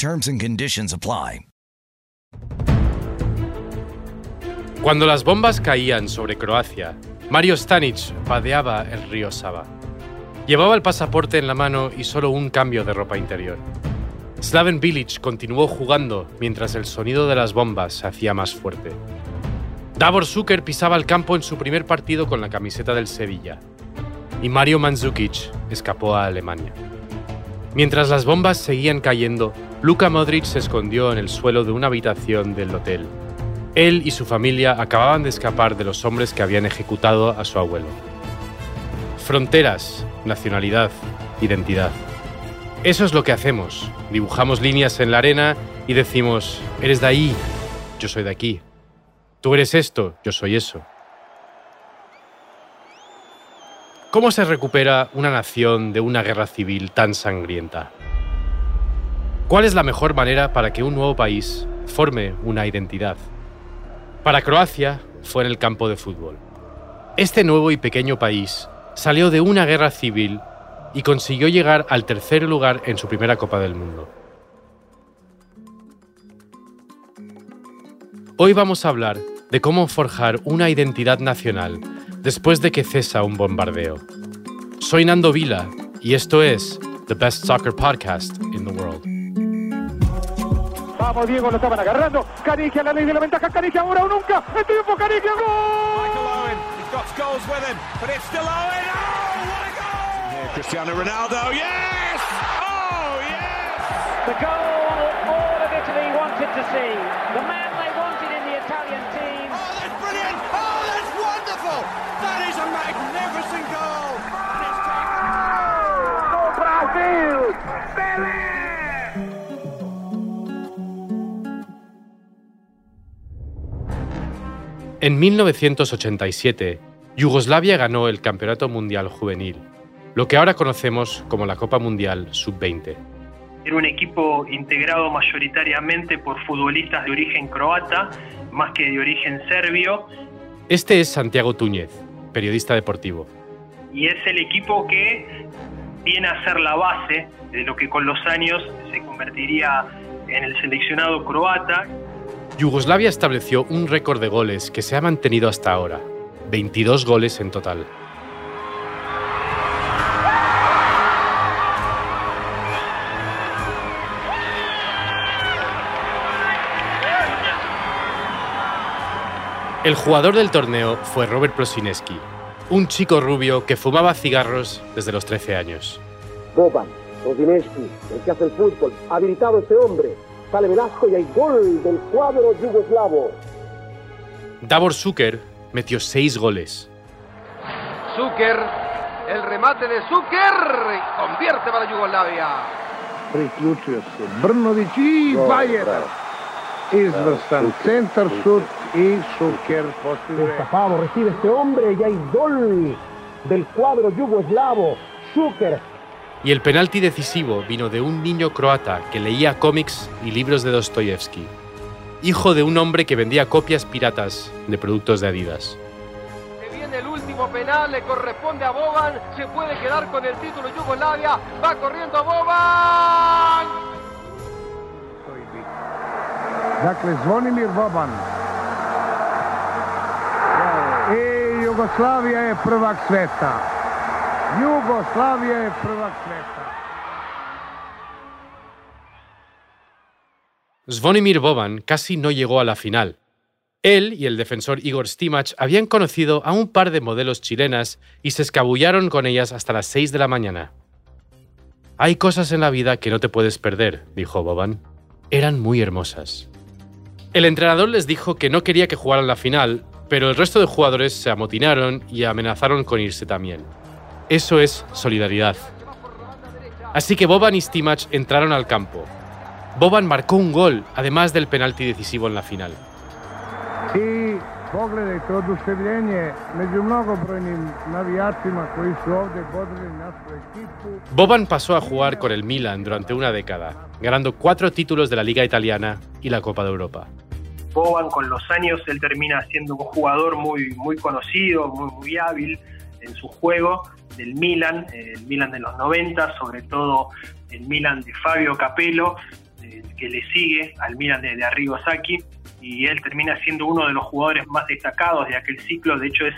Terms and conditions apply. Cuando las bombas caían sobre Croacia, Mario Stanic vadeaba el río Sava. Llevaba el pasaporte en la mano y solo un cambio de ropa interior. Slaven Bilic continuó jugando mientras el sonido de las bombas se hacía más fuerte. Davor Zucker pisaba el campo en su primer partido con la camiseta del Sevilla. Y Mario Mandzukic escapó a Alemania. Mientras las bombas seguían cayendo, Luka Modric se escondió en el suelo de una habitación del hotel. Él y su familia acababan de escapar de los hombres que habían ejecutado a su abuelo. Fronteras, nacionalidad, identidad. Eso es lo que hacemos. Dibujamos líneas en la arena y decimos, eres de ahí, yo soy de aquí. Tú eres esto, yo soy eso. ¿Cómo se recupera una nación de una guerra civil tan sangrienta? ¿Cuál es la mejor manera para que un nuevo país forme una identidad? Para Croacia fue en el campo de fútbol. Este nuevo y pequeño país salió de una guerra civil y consiguió llegar al tercer lugar en su primera Copa del Mundo. Hoy vamos a hablar de cómo forjar una identidad nacional después de que cesa un bombardeo. Soy Nando Vila y esto es The Best Soccer Podcast in the World. Vamos, Diego, lo estaban agarrando. Canigia, la ley de la ventaja. Canigia, ahora o nunca. El tiempo, Canigia, gol. Michael Owen, he's got goals with him, but it's still Owen. Oh, what a goal! Yeah, Cristiano Ronaldo, yes! Oh, yes! The goal all of Italy wanted to see. The man En 1987, Yugoslavia ganó el Campeonato Mundial Juvenil, lo que ahora conocemos como la Copa Mundial Sub-20. Era un equipo integrado mayoritariamente por futbolistas de origen croata, más que de origen serbio, Este es Santiago Túñez, periodista deportivo. y es el equipo que viene a ser la base de lo que con los años se convertiría en el seleccionado croata. Yugoslavia estableció un récord de goles que se ha mantenido hasta ahora, 22 goles en total. El jugador del torneo fue Robert Prosineski, un chico rubio que fumaba cigarros desde los 13 años. Boban, Rodineski, el que hace el fútbol, habilitado este hombre. Sale Velasco y hay gol del cuadro yugoslavo. Davor Zucker metió 6 goles. Zucker, el remate de Zucker, convierte para Yugoslavia. priključio se Brnović i Bajer. Izvrstan centar i Šuker postiže. Destapado recibe este hombre y hay gol del cuadro yugoslavo. Zucker Y el penalti decisivo vino de un niño croata que leía cómics y libros de Dostoyevsky, hijo de un hombre que vendía copias piratas de productos de Adidas. Se viene el último penal, le corresponde a Boban, se puede quedar con el título Yugoslavia, va corriendo Boban. Dakle, Zvonimir Boban. I Jugoslavija je prvak sveta. Jugoslavija je prvak sveta. Zvonimir Boban casi no llegó a la final. Él y el defensor Igor Stimach habían conocido a un par de modelos chilenas y se escabullaron con ellas hasta las 6 de la mañana. Hay cosas en la vida que no te puedes perder, dijo Boban. Eran muy hermosas. El entrenador les dijo que no quería que jugaran la final, pero el resto de jugadores se amotinaron y amenazaron con irse también. Eso es solidaridad. Así que Boban y Stimach entraron al campo. Boban marcó un gol, además del penalti decisivo en la final. Boban pasó a jugar con el Milan durante una década, ganando cuatro títulos de la Liga Italiana y la Copa de Europa. Boban con los años él termina siendo un jugador muy, muy conocido, muy, muy hábil en su juego del Milan, eh, el Milan de los 90, sobre todo el Milan de Fabio Capello, eh, que le sigue al Milan de, de Arrigo Sacchi, y él termina siendo uno de los jugadores más destacados de aquel ciclo, de hecho es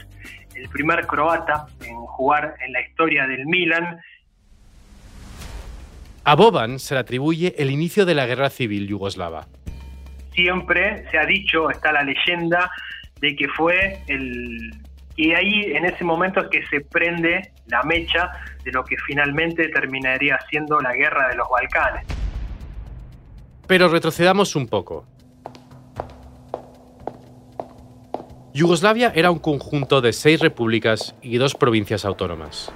el primer croata en jugar en la historia del Milan. A Boban se le atribuye el inicio de la guerra civil yugoslava. Siempre se ha dicho, está la leyenda, de que fue el... Y ahí en ese momento es que se prende la mecha de lo que finalmente terminaría siendo la guerra de los Balcanes. Pero retrocedamos un poco. Yugoslavia era un conjunto de seis repúblicas y dos provincias autónomas.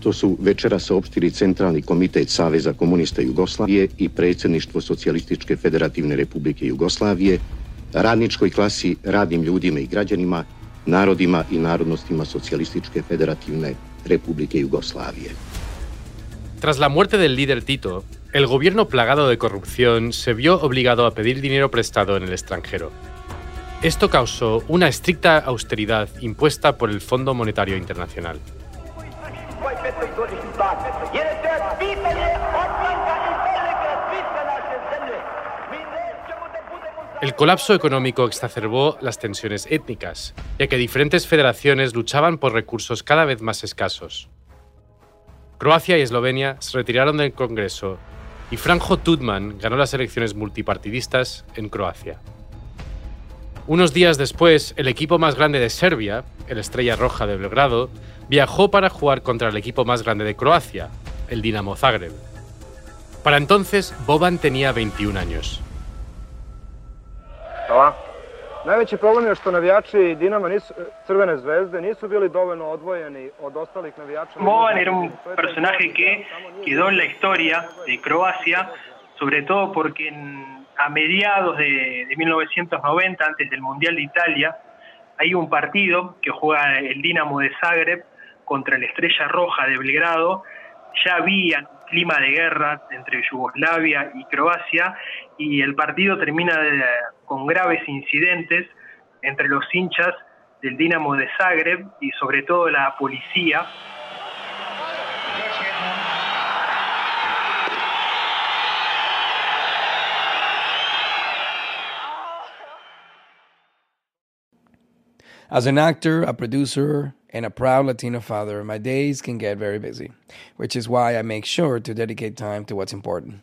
To su večera saopštili Centralni komitet Saveza komunista Jugoslavije i predsjedništvo Socijalističke federativne republike Jugoslavije, radničkoj klasi, radnim ljudima i građanima, narodima i narodnostima Socijalističke federativne republike Jugoslavije. Tras la muerte del líder Tito, el gobierno plagado de corrupción se vio obligado a pedir dinero prestado en el extranjero. Esto causó una estricta austeridad impuesta por el Fondo Monetario Internacional. El colapso económico exacerbó las tensiones étnicas, ya que diferentes federaciones luchaban por recursos cada vez más escasos. Croacia y Eslovenia se retiraron del Congreso y Franjo Tudman ganó las elecciones multipartidistas en Croacia. Unos días después, el equipo más grande de Serbia, el Estrella Roja de Belgrado, viajó para jugar contra el equipo más grande de Croacia, el Dinamo Zagreb. Para entonces, Boban tenía 21 años. Hvala. Najveći era un personaje que quedó en la historia de Croacia, sobre todo porque a mediados de, de 1990, antes del Mundial de Italia, hay un partido que juega el Dinamo de Zagreb contra la Estrella Roja de Belgrado. Ya había clima de guerra entre Yugoslavia y Croacia y el partido termina de- con graves incidentes entre los hinchas del Dinamo de Zagreb y sobre todo la policía. As an actor, a producer, and a proud Latino father, my days can get very busy, which is why I make sure to dedicate time to what's important,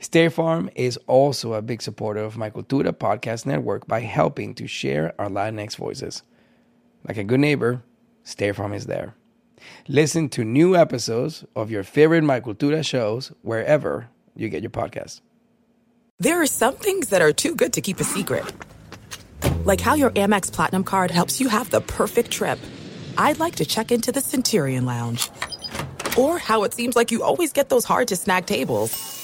State Farm is also a big supporter of my Cultura podcast network by helping to share our Latinx voices. Like a good neighbor, State Farm is there. Listen to new episodes of your favorite My Cultura shows wherever you get your podcasts. There are some things that are too good to keep a secret. Like how your Amex Platinum card helps you have the perfect trip. I'd like to check into the Centurion Lounge. Or how it seems like you always get those hard to snag tables.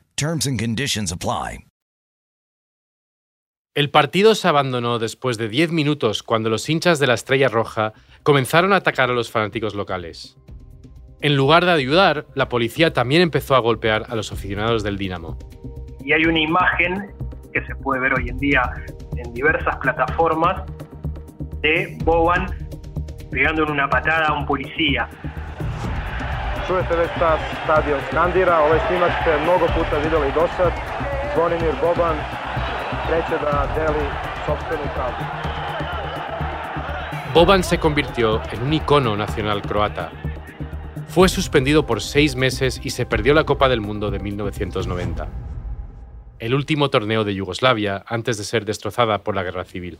Terms and conditions apply. El partido se abandonó después de 10 minutos cuando los hinchas de la Estrella Roja comenzaron a atacar a los fanáticos locales. En lugar de ayudar, la policía también empezó a golpear a los aficionados del Dinamo. Y hay una imagen que se puede ver hoy en día en diversas plataformas de Boban pegando en una patada a un policía. Čujete već ta stadion skandira, ovaj snimak ste mnogo puta videli do sad. Zvonimir Boban kreće da deli sobstvenu pravdu. Boban se convirtió en un icono nacional croata. Fue suspendido por seis meses y se perdió la Copa del Mundo de 1990, el último torneo de Yugoslavia antes de ser destrozada por la guerra civil.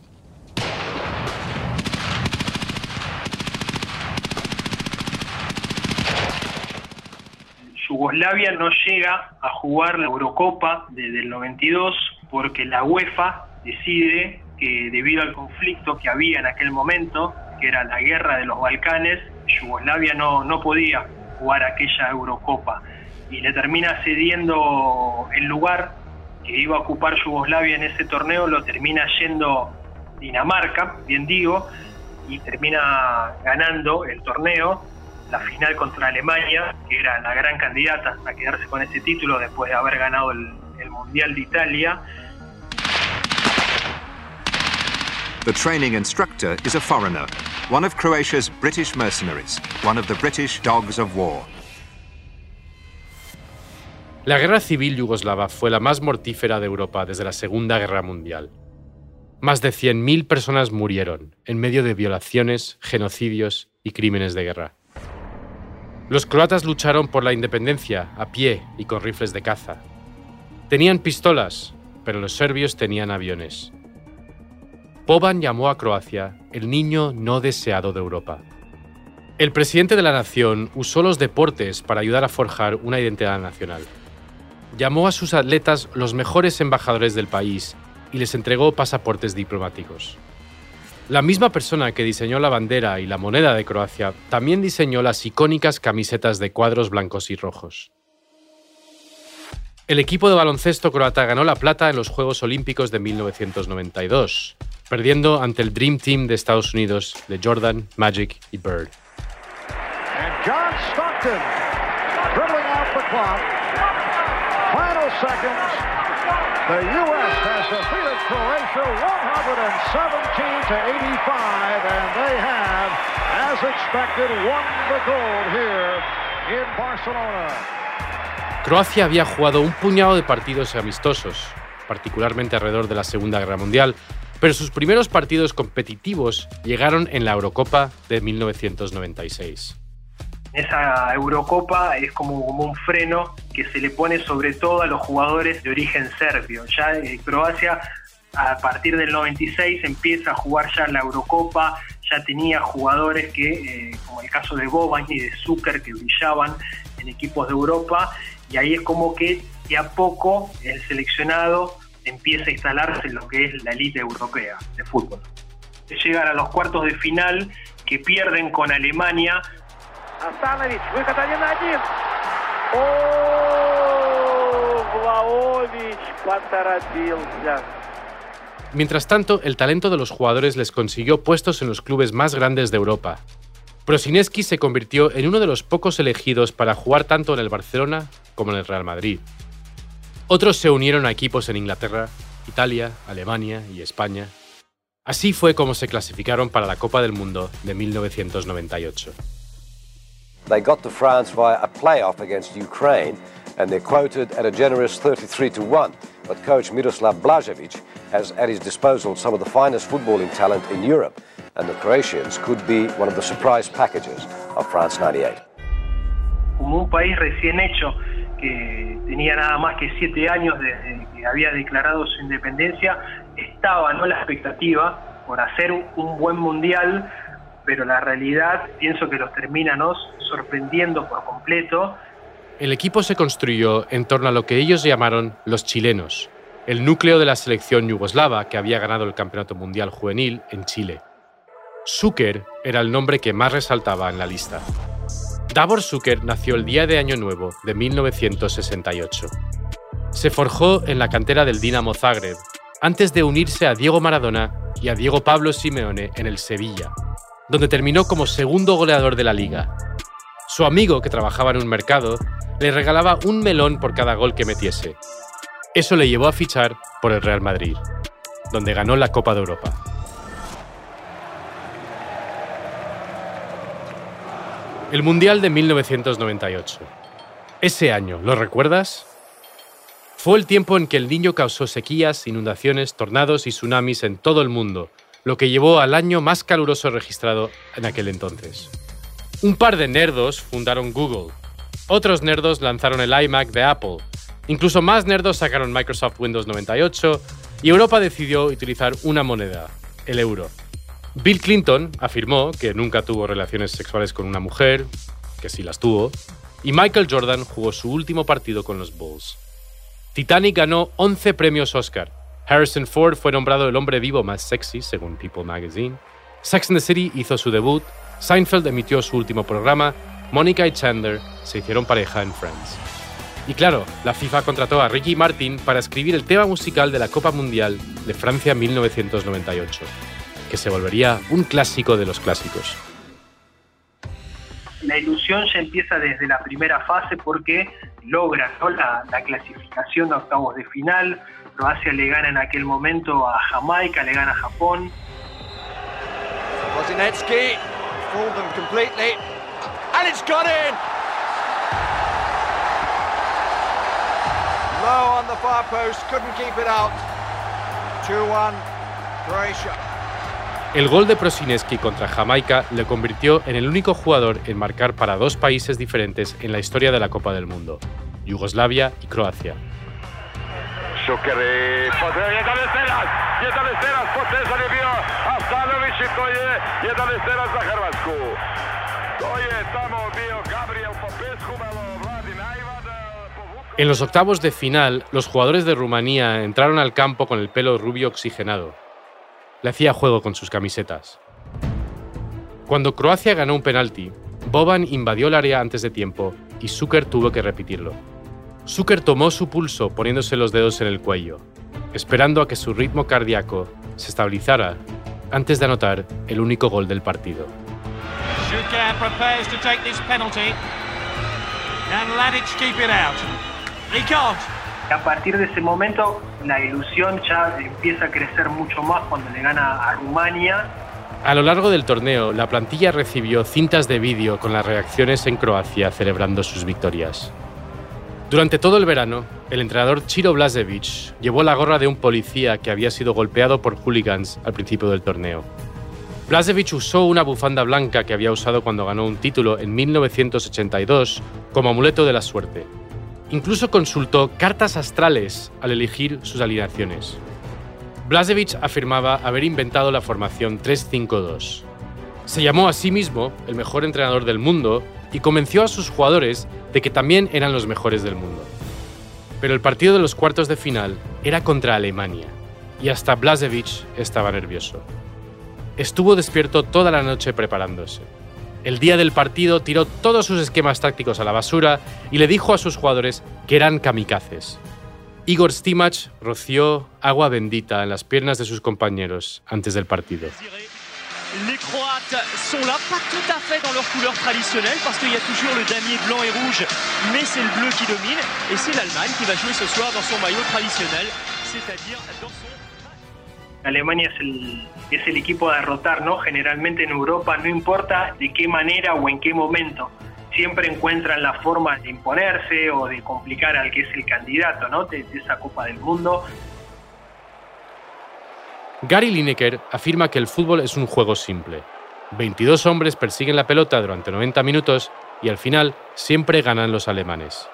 Yugoslavia no llega a jugar la Eurocopa desde el 92 porque la UEFA decide que debido al conflicto que había en aquel momento, que era la guerra de los Balcanes, Yugoslavia no, no podía jugar aquella Eurocopa. Y le termina cediendo el lugar que iba a ocupar Yugoslavia en ese torneo, lo termina yendo Dinamarca, bien digo, y termina ganando el torneo la final contra Alemania, que era la gran candidata a quedarse con ese título después de haber ganado el, el Mundial de Italia. The training instructor is a foreigner, one of Croatia's British mercenaries, one of the British dogs of war. La guerra civil yugoslava fue la más mortífera de Europa desde la Segunda Guerra Mundial. Más de 100.000 personas murieron en medio de violaciones, genocidios y crímenes de guerra. Los croatas lucharon por la independencia a pie y con rifles de caza. Tenían pistolas, pero los serbios tenían aviones. Boban llamó a Croacia el niño no deseado de Europa. El presidente de la nación usó los deportes para ayudar a forjar una identidad nacional. Llamó a sus atletas los mejores embajadores del país y les entregó pasaportes diplomáticos. La misma persona que diseñó la bandera y la moneda de Croacia también diseñó las icónicas camisetas de cuadros blancos y rojos. El equipo de baloncesto croata ganó la plata en los Juegos Olímpicos de 1992, perdiendo ante el Dream Team de Estados Unidos de Jordan, Magic y Bird. And John Stockton the U.S. has defeated Croatia 117 to 85, and they have, as expected, won the gold here in Barcelona. Croacia había jugado un puñado de partidos amistosos, particularmente alrededor de la Segunda Guerra Mundial, pero sus primeros partidos competitivos llegaron en la Eurocopa de 1996. Esa Eurocopa es como, un freno que se le pone sobre todo a los jugadores de origen serbio. Ya eh, Croacia a partir del 96 empieza a jugar ya la Eurocopa, ya tenía jugadores que, eh, como el caso de Boban y de Zucker, que brillaban en equipos de Europa, y ahí es como que de a poco el seleccionado empieza a instalarse en lo que es la élite europea de fútbol. Llegan a los cuartos de final que pierden con Alemania. Остановить, выход один на один. О, Влаович поторопился. Mientras tanto, el talento de los jugadores les consiguió puestos en los clubes más grandes de Europa. Prosineski se convirtió en uno de los pocos elegidos para jugar tanto en el Barcelona como en el Real Madrid. Otros se unieron a equipos en Inglaterra, Italia, Alemania y España. Así fue como se clasificaron para la Copa del Mundo de 1998. They got to France via a playoff against Ukraine, and they're quoted at a generous 33 to 1. But coach Miroslav Blaževic has at his disposal some of the finest footballing talent in Europe, and the Croatians could be one of the surprise packages of France 98. Como un país recién hecho, que tenía nada más que siete años desde que había declarado su independencia, estaba ¿no? la expectativa por hacer un buen mundial, pero la realidad pienso que los termina ¿no? sorprendiendo por completo. El equipo se construyó en torno a lo que ellos llamaron los chilenos, el núcleo de la selección yugoslava que había ganado el Campeonato Mundial Juvenil en Chile. Zucker era el nombre que más resaltaba en la lista. Davor Zucker nació el día de Año Nuevo de 1968. Se forjó en la cantera del Dinamo Zagreb antes de unirse a Diego Maradona y a Diego Pablo Simeone en el Sevilla, donde terminó como segundo goleador de la liga. Su amigo, que trabajaba en un mercado, le regalaba un melón por cada gol que metiese. Eso le llevó a fichar por el Real Madrid, donde ganó la Copa de Europa. El Mundial de 1998. Ese año, ¿lo recuerdas? Fue el tiempo en que el niño causó sequías, inundaciones, tornados y tsunamis en todo el mundo, lo que llevó al año más caluroso registrado en aquel entonces. Un par de nerdos fundaron Google. Otros nerdos lanzaron el iMac de Apple. Incluso más nerdos sacaron Microsoft Windows 98 y Europa decidió utilizar una moneda, el euro. Bill Clinton afirmó que nunca tuvo relaciones sexuales con una mujer, que sí las tuvo, y Michael Jordan jugó su último partido con los Bulls. Titanic ganó 11 premios Oscar. Harrison Ford fue nombrado el hombre vivo más sexy, según People magazine. Sex and the City hizo su debut. Seinfeld emitió su último programa. Monica y Chandler se hicieron pareja en Friends. Y claro, la FIFA contrató a Ricky Martin para escribir el tema musical de la Copa Mundial de Francia 1998, que se volvería un clásico de los clásicos la ilusión ya empieza desde la primera fase porque logra la, clasificación de octavos de final. Croacia le gana en aquel momento a Jamaica, le gana a Japón. Kozinetsky fooled them completely, and it's got in. Low on the far post, couldn't keep it out. 2-1, Croatia. El gol de Prosineski contra Jamaica le convirtió en el único jugador en marcar para dos países diferentes en la historia de la Copa del Mundo, Yugoslavia y Croacia. En los octavos de final, los jugadores de Rumanía entraron al campo con el pelo rubio oxigenado, le hacía juego con sus camisetas. Cuando Croacia ganó un penalti, Boban invadió el área antes de tiempo y Zucker tuvo que repetirlo. Zucker tomó su pulso poniéndose los dedos en el cuello, esperando a que su ritmo cardíaco se estabilizara antes de anotar el único gol del partido. A partir de ese momento la ilusión ya empieza a crecer mucho más cuando le gana a Rumania. A lo largo del torneo, la plantilla recibió cintas de vídeo con las reacciones en Croacia celebrando sus victorias. Durante todo el verano, el entrenador Chiro Blazevic llevó la gorra de un policía que había sido golpeado por hooligans al principio del torneo. Blazevic usó una bufanda blanca que había usado cuando ganó un título en 1982 como amuleto de la suerte Incluso consultó cartas astrales al elegir sus alineaciones. Blazevic afirmaba haber inventado la formación 3-5-2. Se llamó a sí mismo el mejor entrenador del mundo y convenció a sus jugadores de que también eran los mejores del mundo. Pero el partido de los cuartos de final era contra Alemania y hasta Blazevic estaba nervioso. Estuvo despierto toda la noche preparándose el día del partido tiró todos sus esquemas tácticos a la basura y le dijo a sus jugadores que eran kamikazes. Igor Stimac roció agua bendita en las piernas de sus compañeros antes del partido. Les Croates sont là, pas tout à fait dans leur couleur traditionnelle, parce qu'il y a toujours le damier blanc et rouge, mais c'est le bleu qui domine, et c'est l'Allemagne qui va jouer ce soir dans son maillot traditionnel, c'est-à-dire dans son... Alemania es el, es el equipo a en Europa, no importa de qué manera o en qué momento. siempre encuentran la forma de imponerse o de complicar al que es el candidato de, de esa Copa del Mundo. Gary Lineker afirma que el fútbol es un juego simple. 22 hombres persiguen la pelota durante 90 minutos y al final siempre ganan los alemanes.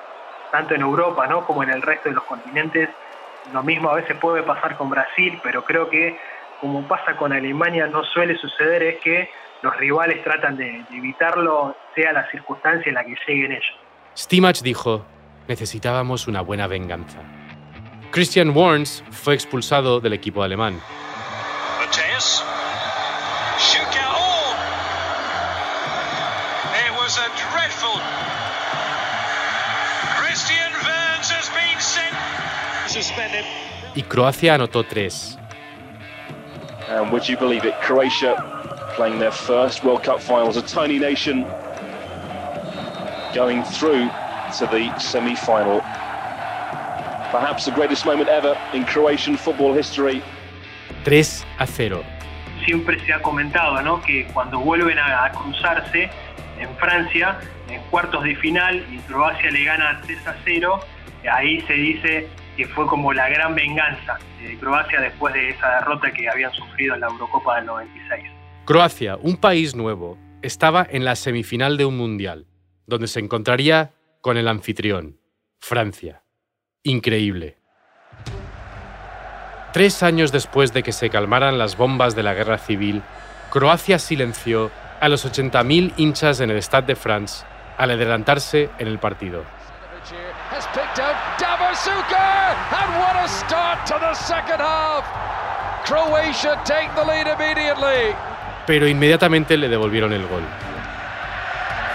Tanto en Europa ¿no? como en el resto de los continentes, lo mismo a veces puede pasar con Brasil, pero creo que como pasa con Alemania no suele suceder es que los rivales tratan de, evitarlo, sea la circunstancia en la que lleguen ellos. Stimach dijo, necesitábamos una buena venganza. Christian Warnes fue expulsado del equipo alemán. Mateus. Schuka all. It was a dreadful. Christian Burns has been sent. Suspended. Y Croacia anotó tres. And would you believe it? Croatia playing their first World Cup final as a tiny nation going through to the semi final. Perhaps the greatest moment ever in Croatian football history. 3 a 0. Siempre se ha comentado ¿no? que cuando vuelven a, a cruzarse en Francia, en cuartos de final, y Croacia le gana 3 a 0, ahí se dice que fue como la gran venganza de Croacia después de esa derrota que habían sufrido en la Eurocopa del 96. Croacia, un país nuevo, estaba en la semifinal de un mundial, donde se encontraría con el anfitrión, Francia. Increíble. Tres años después de que se calmaran las bombas de la guerra civil, Croacia silenció a los 80.000 hinchas en el Stade de France al adelantarse en el partido. Pero inmediatamente le devolvieron el gol.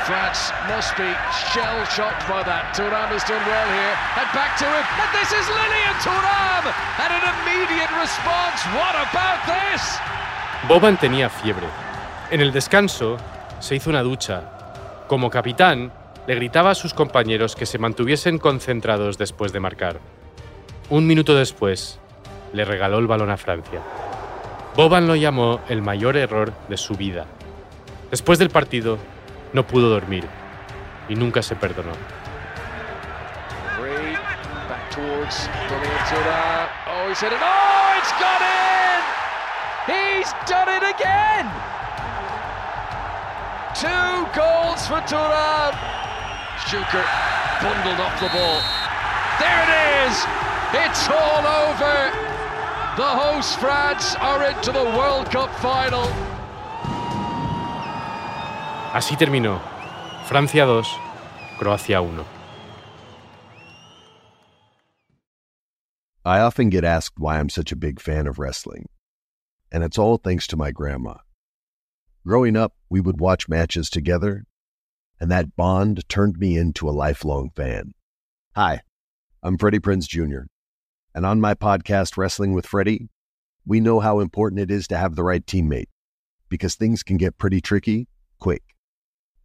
France must be shell shocked by that. Turam has done well here, and back to him, and this is Lilian Turam, and an immediate response. What about this? Boban tenía fiebre. En el descanso se hizo una ducha. Como capitán, le gritaba a sus compañeros que se mantuviesen concentrados después de marcar. Un minuto después, le regaló el balón a Francia. Boban lo llamó el mayor error de su vida. Después del partido, no pudo dormir y nunca se perdonó. Oh. Oh! Two goals for Turam. Schuker bundled off the ball. There it is! It's all over! The host France are into the World Cup final. Así terminó. Francia 2, Croacia 1. I often get asked why I'm such a big fan of wrestling, and it's all thanks to my grandma. Growing up, we would watch matches together, and that bond turned me into a lifelong fan. Hi, I'm Freddie Prinz Jr., and on my podcast, Wrestling with Freddie, we know how important it is to have the right teammate because things can get pretty tricky quick.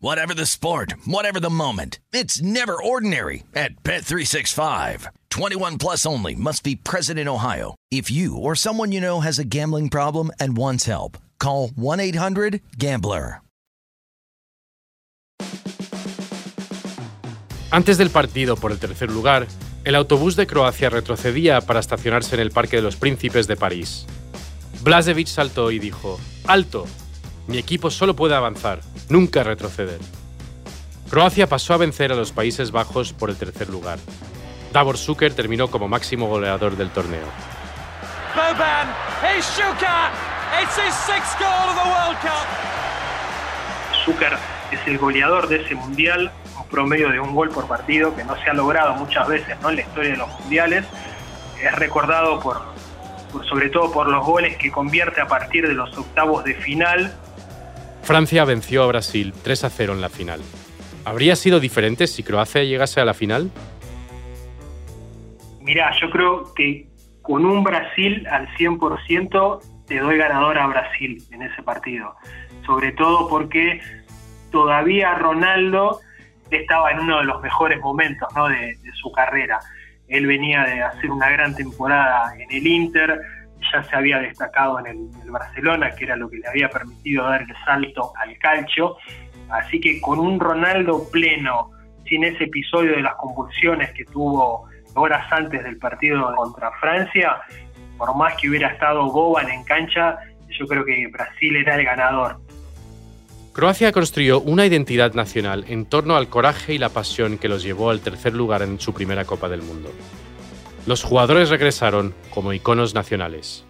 Whatever the sport, whatever the moment. It's never ordinary at Bet365. 21 plus only must be present in Ohio. If you or someone you know has a gambling problem and wants help, Call 1 800 Gambler. Antes del partido por el tercer lugar, el autobús de Croacia retrocedía para estacionarse en el Parque de los Príncipes de París. Blažević saltó y dijo, ¡Alto! Mi equipo solo puede avanzar, nunca retroceder. Croacia pasó a vencer a los Países Bajos por el tercer lugar. Davor Suker terminó como máximo goleador del torneo. Boban, it's Shuka, it's his sixth goal of the World Cup. Zucker es el goleador de ese mundial, un promedio de un gol por partido que no se ha logrado muchas veces ¿no? en la historia de los mundiales. Es recordado por, por- sobre todo por los goles que convierte a partir de los octavos de final. Francia venció a Brasil 3 a 0 en la final. ¿Habría sido diferente si Croacia llegase a la final? Mirá, yo creo que con un Brasil al 100% te doy ganador a Brasil en ese partido. Sobre todo porque todavía Ronaldo estaba en uno de los mejores momentos de su carrera. Él venía de hacer una gran temporada en el Inter, ya se había destacado en el, Barcelona, que era lo que le había permitido dar el salto al calcio. Así que con un Ronaldo pleno, sin ese episodio de las convulsiones que tuvo horas antes del partido contra Francia, por más que hubiera estado Boban en cancha, yo creo que Brasil era el ganador. Croacia construyó una identidad nacional en torno al coraje y la pasión que los llevó al tercer lugar en su primera Copa del Mundo. Los jugadores regresaron como iconos nacionales.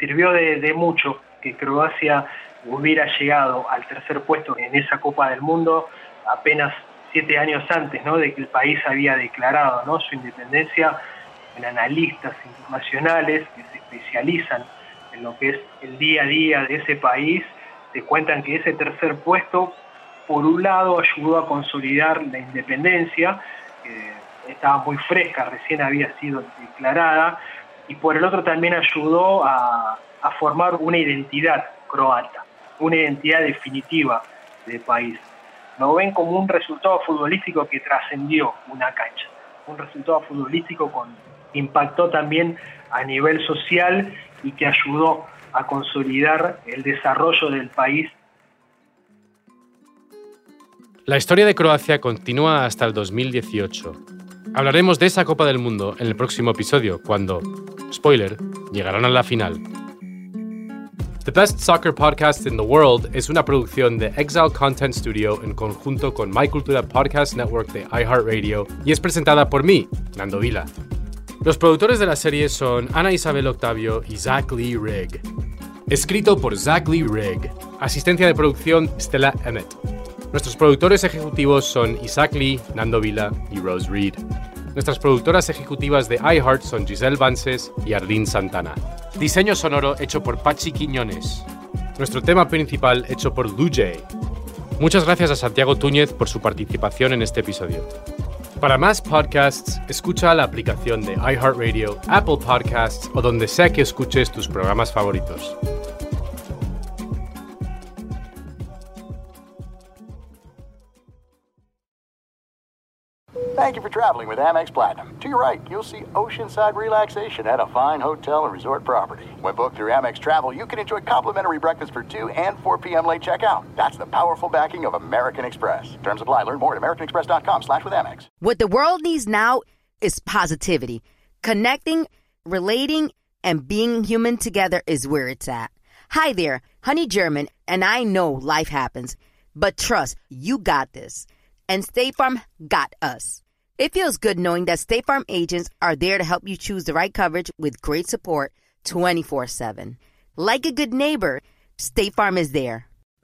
Sirvió de, mucho que Croacia hubiera llegado al tercer puesto en esa Copa del Mundo apenas siete años antes ¿no? de que el país había declarado ¿no? su independencia en analistas internacionales que se especializan en lo que es el día a día de ese país, te cuentan que ese tercer puesto, por un lado, ayudó a consolidar la independencia, estaba muy fresca, recién había sido declarada, y por el otro también ayudó a, a formar una identidad croata, una identidad definitiva del país. Lo ven como un resultado futbolístico que trascendió una cancha, un resultado futbolístico con impactó también a nivel social y que ayudó a consolidar el desarrollo del país. La historia de Croacia continúa hasta el 2018. Hablaremos de esa Copa del Mundo en el próximo episodio, cuando, spoiler, llegarán a la final. The Best Soccer Podcast in the World es una producción de Exile Content Studio en conjunto con My Cultura Podcast Network de iHeartRadio y es presentada por mí, Nando Vila. Los productores de la serie son Ana Isabel Octavio y Zach Lee Rigg. Escrito por Zach Lee Rigg. Asistencia de producción Stella Emmett. Nuestros productores ejecutivos son Isaac Lee, Nando Vila y Rose Reed. Nuestras productoras ejecutivas de iHeart son Giselle Vances y Arlene Santana. Diseño sonoro hecho por Pachi Quiñones. Nuestro tema principal hecho por Lujay. Muchas gracias a Santiago Túñez por su participación en este episodio. Para más podcasts, escucha la aplicación de iHeartRadio, Apple Podcasts o donde sea que escuches tus programas favoritos. Thank you for traveling with Amex Platinum. To your right, you'll see oceanside relaxation at a fine hotel and resort property. When booked through Amex Travel, you can enjoy complimentary breakfast for 2 and 4 p.m. late checkout. That's the powerful backing of American Express. Terms apply. Learn more at americanexpress.com slash with Amex. What the world needs now is positivity. Connecting, relating, and being human together is where it's at. Hi there, Honey German, and I know life happens, but trust, you got this. And State Farm got us. It feels good knowing that State Farm agents are there to help you choose the right coverage with great support 24 7. Like a good neighbor, State Farm is there.